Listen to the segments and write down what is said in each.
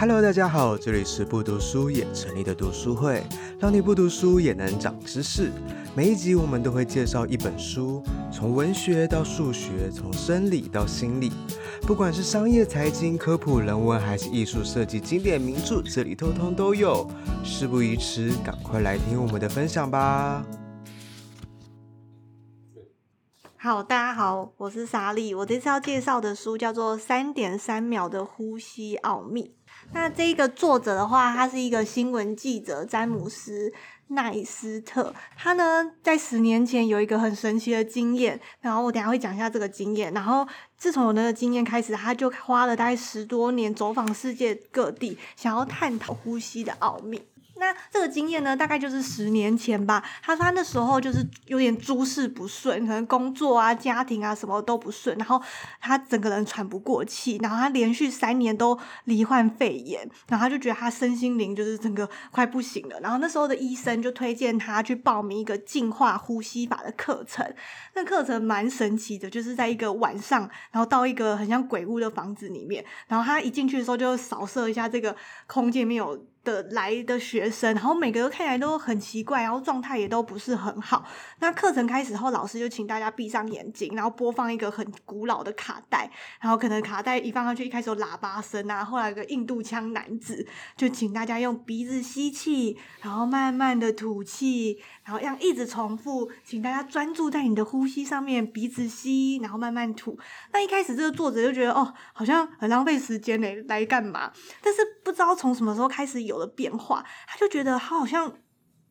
Hello，大家好，这里是不读书也成立的读书会，让你不读书也能长知识。每一集我们都会介绍一本书，从文学到数学，从生理到心理，不管是商业、财经、科普、人文，还是艺术设计、经典名著，这里通通都有。事不宜迟，赶快来听我们的分享吧。好，大家好，我是莎莉。我这次要介绍的书叫做《三点三秒的呼吸奥秘》。那这个作者的话，他是一个新闻记者詹姆斯奈斯特。他呢，在十年前有一个很神奇的经验，然后我等下会讲一下这个经验。然后自从有那个经验开始，他就花了大概十多年走访世界各地，想要探讨呼吸的奥秘。那这个经验呢，大概就是十年前吧。他说他那时候就是有点诸事不顺，可能工作啊、家庭啊什么都不顺，然后他整个人喘不过气，然后他连续三年都罹患肺炎，然后他就觉得他身心灵就是整个快不行了。然后那时候的医生就推荐他去报名一个净化呼吸法的课程。那课程蛮神奇的，就是在一个晚上，然后到一个很像鬼屋的房子里面，然后他一进去的时候就扫射一下这个空间，没有。的来的学生，然后每个都看起来都很奇怪，然后状态也都不是很好。那课程开始后，老师就请大家闭上眼睛，然后播放一个很古老的卡带，然后可能卡带一放上去，一开始有喇叭声啊，后来有个印度腔男子就请大家用鼻子吸气，然后慢慢的吐气，然后这样一直重复，请大家专注在你的呼吸上面，鼻子吸，然后慢慢吐。那一开始这个作者就觉得哦，好像很浪费时间嘞，来干嘛？但是不知道从什么时候开始有。的变化，他就觉得他好像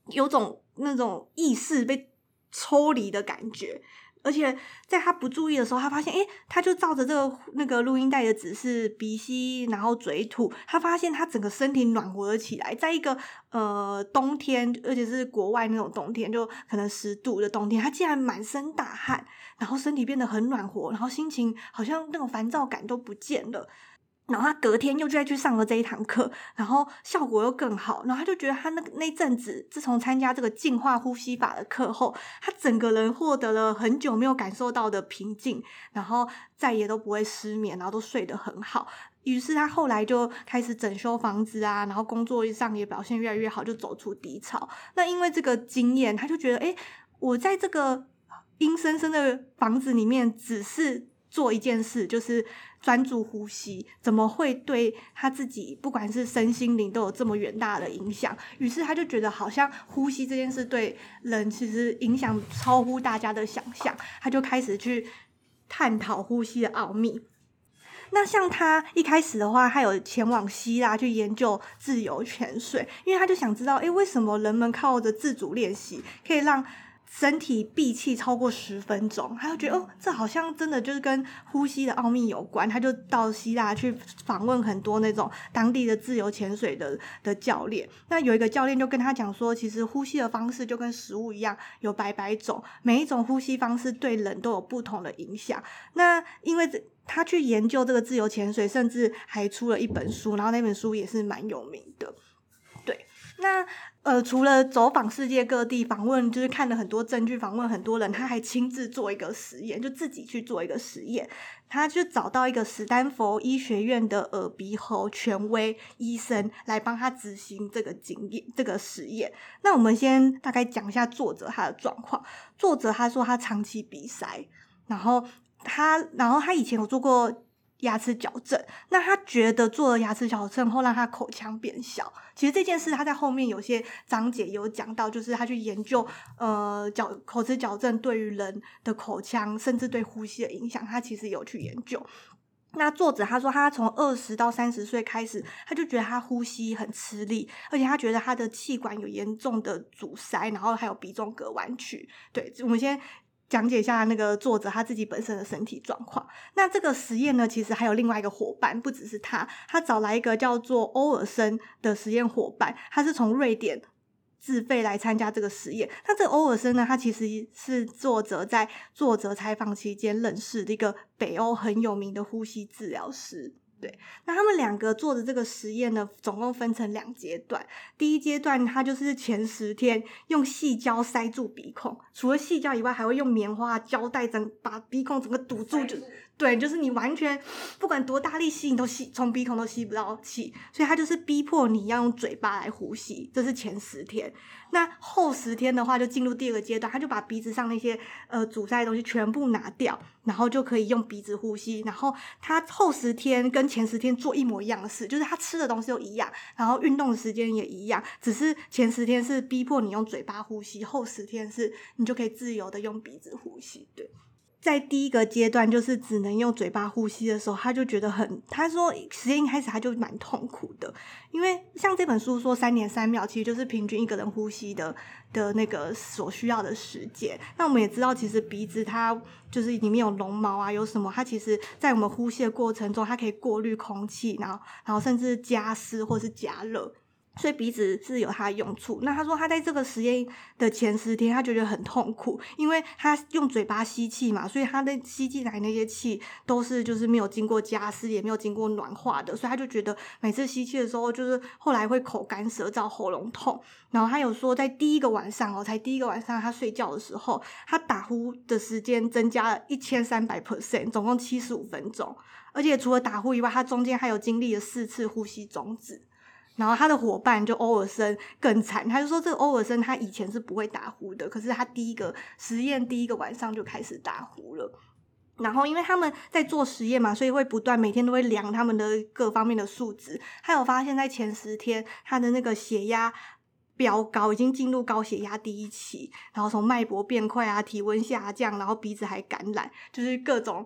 有种那种意识被抽离的感觉，而且在他不注意的时候，他发现，诶，他就照着这个那个录音带的指示鼻吸，然后嘴吐，他发现他整个身体暖和了起来，在一个呃冬天，而且是国外那种冬天，就可能十度的冬天，他竟然满身大汗，然后身体变得很暖和，然后心情好像那种烦躁感都不见了。然后他隔天又再去上了这一堂课，然后效果又更好。然后他就觉得他那那阵子，自从参加这个净化呼吸法的课后，他整个人获得了很久没有感受到的平静，然后再也都不会失眠，然后都睡得很好。于是他后来就开始整修房子啊，然后工作上也表现越来越好，就走出低潮。那因为这个经验，他就觉得，诶，我在这个阴森森的房子里面，只是。做一件事就是专注呼吸，怎么会对他自己不管是身心灵都有这么远大的影响？于是他就觉得好像呼吸这件事对人其实影响超乎大家的想象，他就开始去探讨呼吸的奥秘。那像他一开始的话，他有前往希腊去研究自由潜水，因为他就想知道，诶，为什么人们靠着自主练习可以让身体闭气超过十分钟，他就觉得哦，这好像真的就是跟呼吸的奥秘有关。他就到希腊去访问很多那种当地的自由潜水的的教练。那有一个教练就跟他讲说，其实呼吸的方式就跟食物一样，有百百种，每一种呼吸方式对人都有不同的影响。那因为这他去研究这个自由潜水，甚至还出了一本书，然后那本书也是蛮有名的。那。呃，除了走访世界各地访问，就是看了很多证据，访问很多人，他还亲自做一个实验，就自己去做一个实验。他就找到一个史丹佛医学院的耳鼻喉权威医生来帮他执行这个经验，这个实验。那我们先大概讲一下作者他的状况。作者他说他长期鼻塞，然后他，然后他以前有做过。牙齿矫正，那他觉得做了牙齿矫正后让他口腔变小。其实这件事他在后面有些章节有讲到，就是他去研究呃矫口齿矫正对于人的口腔甚至对呼吸的影响，他其实有去研究。那作者他说他从二十到三十岁开始，他就觉得他呼吸很吃力，而且他觉得他的气管有严重的阻塞，然后还有鼻中隔弯曲。对，我们先。讲解一下那个作者他自己本身的身体状况。那这个实验呢，其实还有另外一个伙伴，不只是他，他找来一个叫做欧尔森的实验伙伴，他是从瑞典自费来参加这个实验。那这个欧尔森呢，他其实是作者在作者采访期间认识的一个北欧很有名的呼吸治疗师。对，那他们两个做的这个实验呢，总共分成两阶段。第一阶段，他就是前十天用细胶塞住鼻孔，除了细胶以外，还会用棉花胶带整把鼻孔整个堵住，就对，就是你完全不管多大力吸，你都吸从鼻孔都吸不到气，所以他就是逼迫你要用嘴巴来呼吸。这是前十天。那后十天的话，就进入第二个阶段，他就把鼻子上那些呃阻塞的东西全部拿掉，然后就可以用鼻子呼吸。然后他后十天跟前十天做一模一样的事，就是他吃的东西都一样，然后运动的时间也一样，只是前十天是逼迫你用嘴巴呼吸，后十天是你就可以自由的用鼻子呼吸，对。在第一个阶段，就是只能用嘴巴呼吸的时候，他就觉得很，他说实验一开始他就蛮痛苦的，因为像这本书说三点三秒，其实就是平均一个人呼吸的的那个所需要的时间。那我们也知道，其实鼻子它就是里面有绒毛啊，有什么，它其实在我们呼吸的过程中，它可以过滤空气，然后然后甚至加湿或是加热。所以鼻子是有它的用处。那他说他在这个实验的前十天，他觉得很痛苦，因为他用嘴巴吸气嘛，所以他的吸进来那些气都是就是没有经过加湿，也没有经过暖化的，所以他就觉得每次吸气的时候，就是后来会口干舌燥、喉咙痛。然后他有说，在第一个晚上哦，才第一个晚上他睡觉的时候，他打呼的时间增加了一千三百 percent，总共七十五分钟。而且除了打呼以外，他中间还有经历了四次呼吸终止。然后他的伙伴就欧尔森更惨，他就说这个欧尔森他以前是不会打呼的，可是他第一个实验第一个晚上就开始打呼了。然后因为他们在做实验嘛，所以会不断每天都会量他们的各方面的数值。他有发现，在前十天他的那个血压飙高，已经进入高血压第一期，然后从脉搏变快啊，体温下降，然后鼻子还感染，就是各种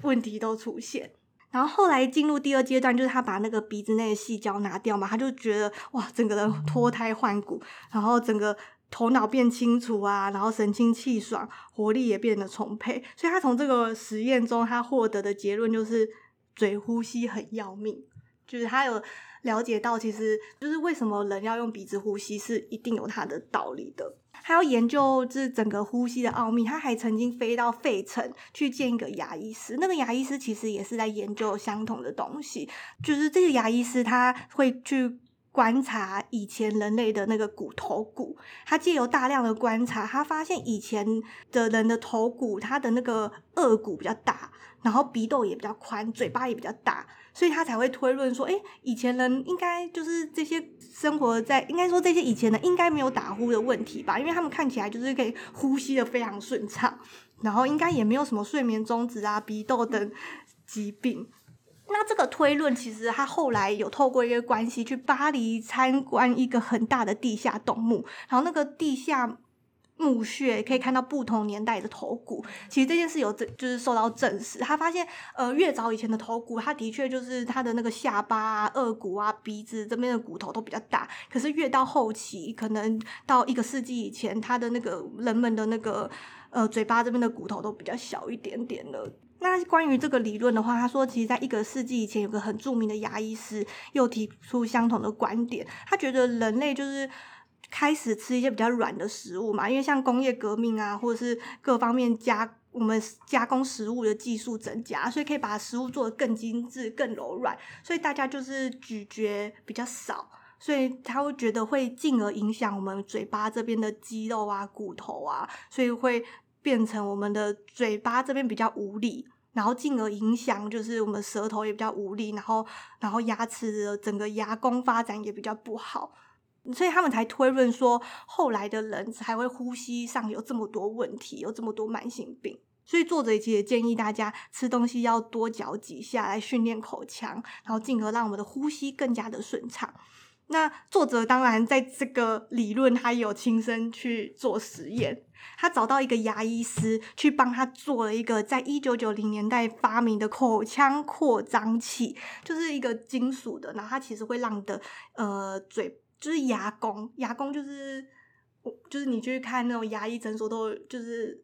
问题都出现。然后后来进入第二阶段，就是他把那个鼻子内的细胶拿掉嘛，他就觉得哇，整个人脱胎换骨，然后整个头脑变清楚啊，然后神清气爽，活力也变得充沛。所以他从这个实验中，他获得的结论就是嘴呼吸很要命，就是他有了解到，其实就是为什么人要用鼻子呼吸，是一定有它的道理的。他要研究这整个呼吸的奥秘，他还曾经飞到费城去见一个牙医师。那个牙医师其实也是在研究相同的东西，就是这个牙医师他会去观察以前人类的那个骨头骨。他借由大量的观察，他发现以前的人的头骨，他的那个颚骨比较大，然后鼻窦也比较宽，嘴巴也比较大。所以他才会推论说，诶，以前人应该就是这些生活在，应该说这些以前人应该没有打呼的问题吧，因为他们看起来就是可以呼吸的非常顺畅，然后应该也没有什么睡眠中止啊、鼻窦等 疾病。那这个推论其实他后来有透过一个关系去巴黎参观一个很大的地下洞墓，然后那个地下。墓穴可以看到不同年代的头骨，其实这件事有证，就是受到证实。他发现，呃，越早以前的头骨，他的确就是他的那个下巴啊、顎骨啊、鼻子这边的骨头都比较大。可是越到后期，可能到一个世纪以前，他的那个人们的那个呃嘴巴这边的骨头都比较小一点点了。那关于这个理论的话，他说，其实在一个世纪以前，有个很著名的牙医师又提出相同的观点，他觉得人类就是。开始吃一些比较软的食物嘛，因为像工业革命啊，或者是各方面加我们加工食物的技术增加，所以可以把食物做得更精致、更柔软，所以大家就是咀嚼比较少，所以他会觉得会进而影响我们嘴巴这边的肌肉啊、骨头啊，所以会变成我们的嘴巴这边比较无力，然后进而影响就是我们舌头也比较无力，然后然后牙齿的整个牙弓发展也比较不好。所以他们才推论说，后来的人才会呼吸上有这么多问题，有这么多慢性病。所以作者其实也建议大家吃东西要多嚼几下来训练口腔，然后进而让我们的呼吸更加的顺畅。那作者当然在这个理论，他有亲身去做实验，他找到一个牙医师去帮他做了一个在一九九零年代发明的口腔扩张器，就是一个金属的，然后它其实会让你的呃嘴。就是牙弓，牙弓就是，就是你去看那种牙医诊所，都就是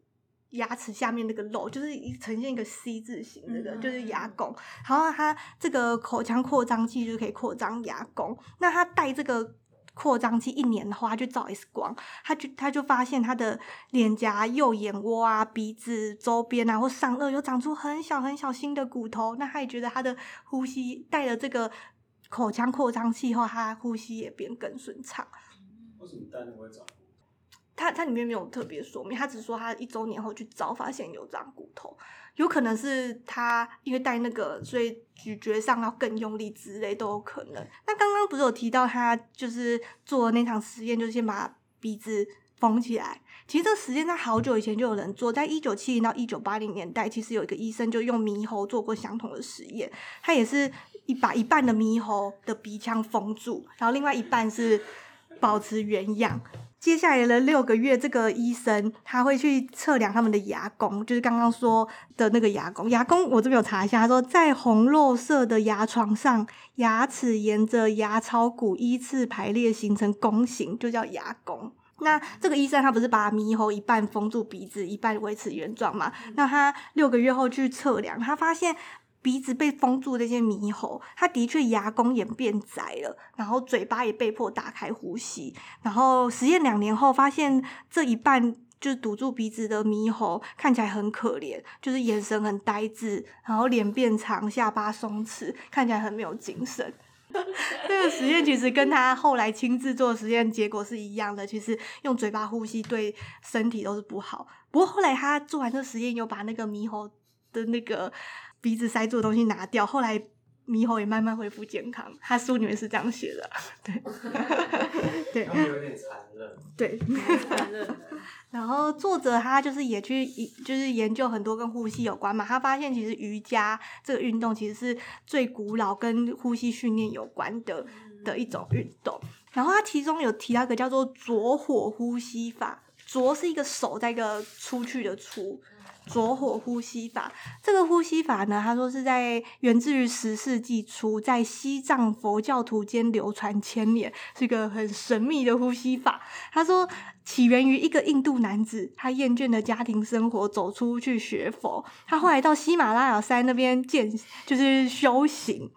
牙齿下面那个肉，就是呈现一个 C 字形，那个就是牙弓。然后它这个口腔扩张器就可以扩张牙弓。那它戴这个扩张器一年的话，他去照 X 光，他就他就发现他的脸颊、右眼窝啊、鼻子周边啊或上颚有长出很小很小新的骨头。那他也觉得他的呼吸带了这个口腔扩张器后，他呼吸也变更顺畅。为什么戴那个会长？他他里面没有特别说明，他只说他一周年后去找，发现有长骨头，有可能是他因为戴那个，所以咀嚼上要更用力之类都有可能。那刚刚不是有提到他就是做那场实验，就是先把鼻子封起来。其实这个实验在好久以前就有人做，在一九七零到一九八零年代，其实有一个医生就用猕猴做过相同的实验，他也是一把一半的猕猴的鼻腔封住，然后另外一半是保持原样。接下来的六个月，这个医生他会去测量他们的牙弓，就是刚刚说的那个牙弓。牙弓我这边有查一下，他说在红肉色的牙床上，牙齿沿着牙槽骨依次排列形成弓形，就叫牙弓。那这个医生他不是把猕猴一半封住鼻子，一半维持原状嘛？那他六个月后去测量，他发现。鼻子被封住的这些猕猴，它的确牙弓也变窄了，然后嘴巴也被迫打开呼吸。然后实验两年后，发现这一半就是堵住鼻子的猕猴看起来很可怜，就是眼神很呆滞，然后脸变长，下巴松弛，看起来很没有精神。这个实验其实跟他后来亲自做实验结果是一样的，其实用嘴巴呼吸对身体都是不好。不过后来他做完这个实验，又把那个猕猴的那个。鼻子塞住的东西拿掉，后来猕猴也慢慢恢复健康。他书里面是这样写的，对，对，有点残忍，对，残忍。然后作者他就是也去就是研究很多跟呼吸有关嘛，他发现其实瑜伽这个运动其实是最古老跟呼吸训练有关的的一种运动。然后他其中有提到一个叫做拙火呼吸法，拙是一个手在一个出去的出。着火呼吸法，这个呼吸法呢，他说是在源自于十世纪初，在西藏佛教徒间流传千年，是一个很神秘的呼吸法。他说起源于一个印度男子，他厌倦的家庭生活，走出去学佛。他后来到喜马拉雅山那边建，就是修行，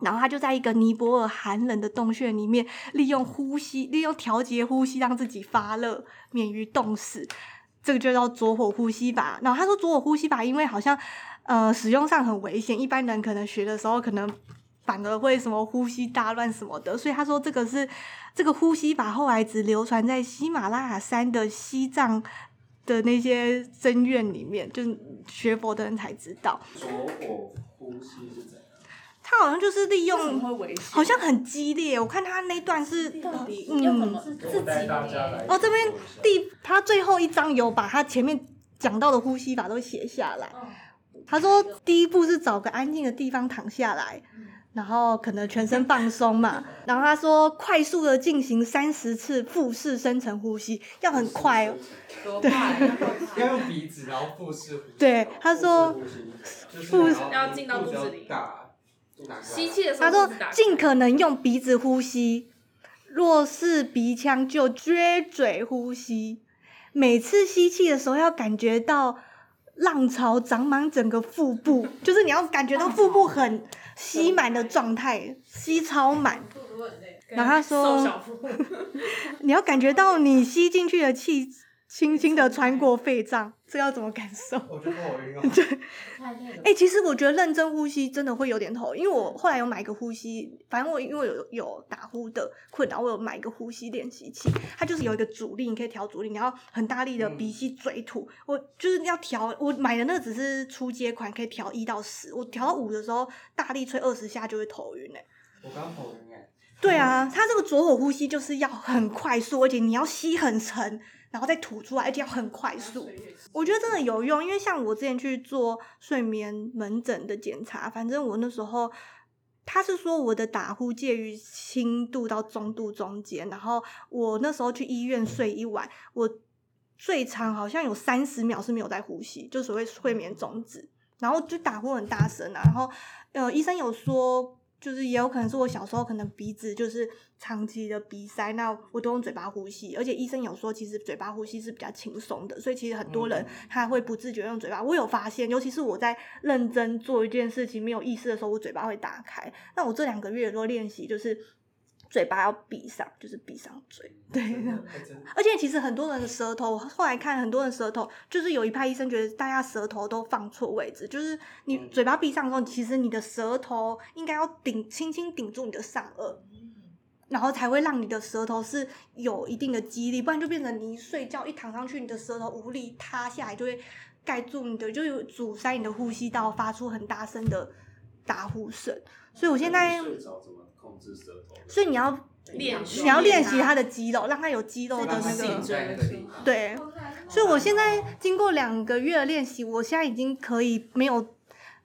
然后他就在一个尼泊尔寒冷的洞穴里面，利用呼吸，利用调节呼吸，让自己发热，免于冻死。这个就叫左火呼吸法。然后他说，左火呼吸法因为好像呃使用上很危险，一般人可能学的时候可能反而会什么呼吸大乱什么的，所以他说这个是这个呼吸法后来只流传在喜马拉雅山的西藏的那些僧院里面，就是学佛的人才知道。左火呼吸是怎样？他好像就是利用，好像很激烈。我看他那段是，嗯，哦，这边第他最后一章有把他前面讲到的呼吸法都写下来。他说第一步是找个安静的地方躺下来，然后可能全身放松嘛。然后他说快速的进行三十次腹式深层呼吸，要很快，对，要用鼻子然后腹式呼吸。对，他说腹要进到肚子里。吸气的时候，他说尽可能用鼻子呼吸，若是鼻腔就撅嘴呼吸。每次吸气的时候要感觉到浪潮长满整个腹部，就是你要感觉到腹部很吸满的状态，吸超满。然后他说 你要感觉到你吸进去的气。轻轻的穿过肺脏，这要怎么感受？我觉得好晕。对，哎、欸，其实我觉得认真呼吸真的会有点头，因为我后来有买一个呼吸，反正我因为有有打呼的困扰，我有买一个呼吸练习器，它就是有一个阻力，你可以调阻力，你要很大力的鼻吸嘴吐，嗯、我就是要调，我买的那个只是初阶款，可以调一到十，我调到五的时候，大力吹二十下就会头晕哎。我刚头晕哎。对啊，它这个左火呼吸就是要很快速，而且你要吸很沉。然后再吐出来，而且要很快速。我觉得真的有用，因为像我之前去做睡眠门诊的检查，反正我那时候他是说我的打呼介于轻度到中度中间。然后我那时候去医院睡一晚，我最长好像有三十秒是没有在呼吸，就所谓睡眠中止，然后就打呼很大声啊。然后呃，医生有说。就是也有可能是我小时候可能鼻子就是长期的鼻塞，那我都用嘴巴呼吸，而且医生有说其实嘴巴呼吸是比较轻松的，所以其实很多人他会不自觉用嘴巴。我有发现，尤其是我在认真做一件事情没有意识的时候，我嘴巴会打开。那我这两个月都练习，就是嘴巴要闭上，就是闭上嘴。对，而且其实很多人的舌头，后来看很多人舌头，就是有一派医生觉得大家舌头都放错位置，就是你嘴巴闭上的时候，其实你的舌头应该要顶，轻轻顶住你的上颚，然后才会让你的舌头是有一定的肌力，不然就变成你一睡觉一躺上去，你的舌头无力塌下来，就会盖住你的，就有阻塞你的呼吸道，发出很大声的打呼声。所以我现在。所以你要练，你要练习他的肌肉，让他有肌肉的那个。对，所以我现在经过两个月的练习，我现在已经可以没有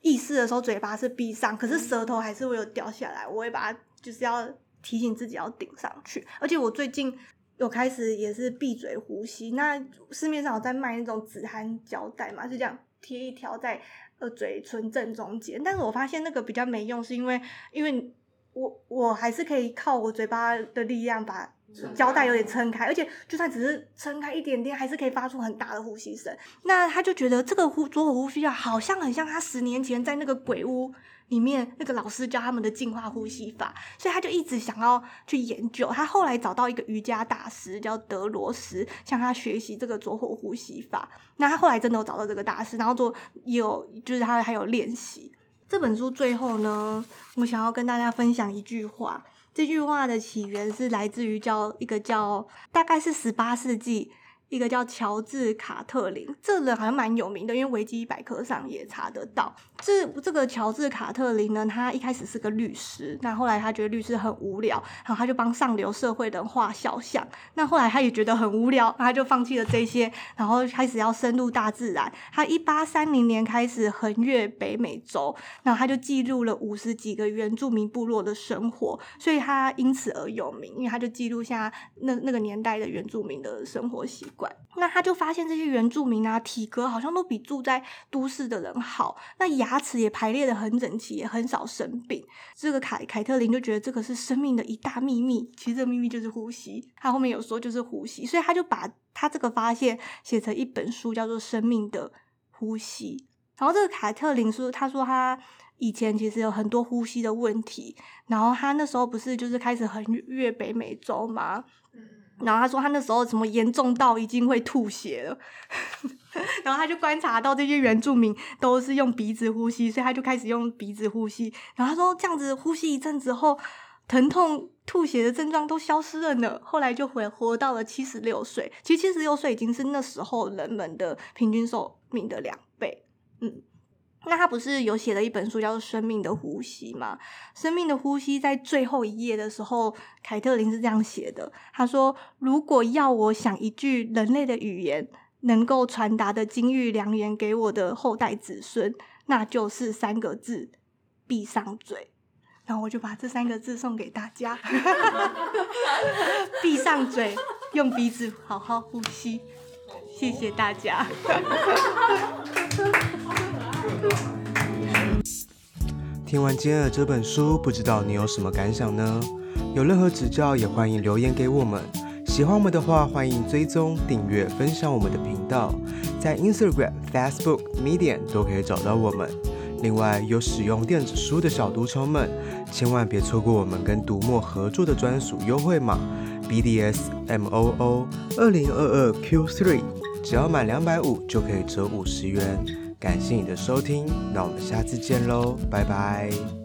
意识的时候，嘴巴是闭上，可是舌头还是会有掉下来。我会把它，就是要提醒自己要顶上去。而且我最近有开始也是闭嘴呼吸。那市面上有在卖那种止鼾胶带嘛，是这样贴一条在呃嘴唇正中间。但是我发现那个比较没用，是因为因为。我我还是可以靠我嘴巴的力量把胶带有点撑开，而且就算只是撑开一点点，还是可以发出很大的呼吸声。那他就觉得这个呼左口呼吸啊，好像很像他十年前在那个鬼屋里面那个老师教他们的净化呼吸法，所以他就一直想要去研究。他后来找到一个瑜伽大师叫德罗斯，向他学习这个左口呼吸法。那他后来真的有找到这个大师，然后做有就是他还有练习。这本书最后呢，我想要跟大家分享一句话。这句话的起源是来自于叫一个叫，大概是十八世纪。一个叫乔治·卡特林，这人好像蛮有名的，因为维基百科上也查得到。这这个乔治·卡特林呢，他一开始是个律师，那后来他觉得律师很无聊，然后他就帮上流社会的人画肖像。那后来他也觉得很无聊，他就放弃了这些，然后开始要深入大自然。他一八三零年开始横越北美洲，然后他就记录了五十几个原住民部落的生活，所以他因此而有名，因为他就记录下那那个年代的原住民的生活习惯。那他就发现这些原住民啊，体格好像都比住在都市的人好，那牙齿也排列得很整齐，也很少生病。这个凯凯特林就觉得这个是生命的一大秘密，其实这个秘密就是呼吸。他后面有说就是呼吸，所以他就把他这个发现写成一本书，叫做《生命的呼吸》。然后这个凯特林说，他说他以前其实有很多呼吸的问题，然后他那时候不是就是开始横越北美洲吗？然后他说他那时候什么严重到已经会吐血了，然后他就观察到这些原住民都是用鼻子呼吸，所以他就开始用鼻子呼吸。然后他说这样子呼吸一阵子后，疼痛、吐血的症状都消失了呢。后来就活活到了七十六岁，其实七十六岁已经是那时候人们的平均寿命的两倍。嗯。那他不是有写了一本书叫做《生命的呼吸》吗？《生命的呼吸》在最后一页的时候，凯特琳是这样写的：他说，如果要我想一句人类的语言，能够传达的金玉良言给我的后代子孙，那就是三个字：闭上嘴。然后我就把这三个字送给大家：闭上嘴，用鼻子好好呼吸。谢谢大家。听完今天的这本书，不知道你有什么感想呢？有任何指教，也欢迎留言给我们。喜欢我们的话，欢迎追踪、订阅、分享我们的频道，在 Instagram、Facebook、Medium 都可以找到我们。另外，有使用电子书的小读虫们，千万别错过我们跟读墨合作的专属优惠码 BDSMOO 二零二二 Q3，只要满两百五就可以折五十元。感谢你的收听，那我们下次见喽，拜拜。